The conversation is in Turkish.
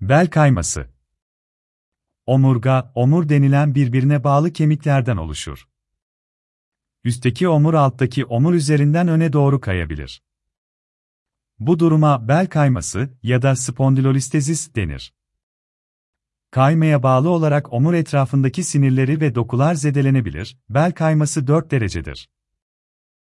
Bel kayması. Omurga, omur denilen birbirine bağlı kemiklerden oluşur. Üstteki omur alttaki omur üzerinden öne doğru kayabilir. Bu duruma bel kayması ya da spondilolistezis denir. Kaymaya bağlı olarak omur etrafındaki sinirleri ve dokular zedelenebilir, bel kayması 4 derecedir.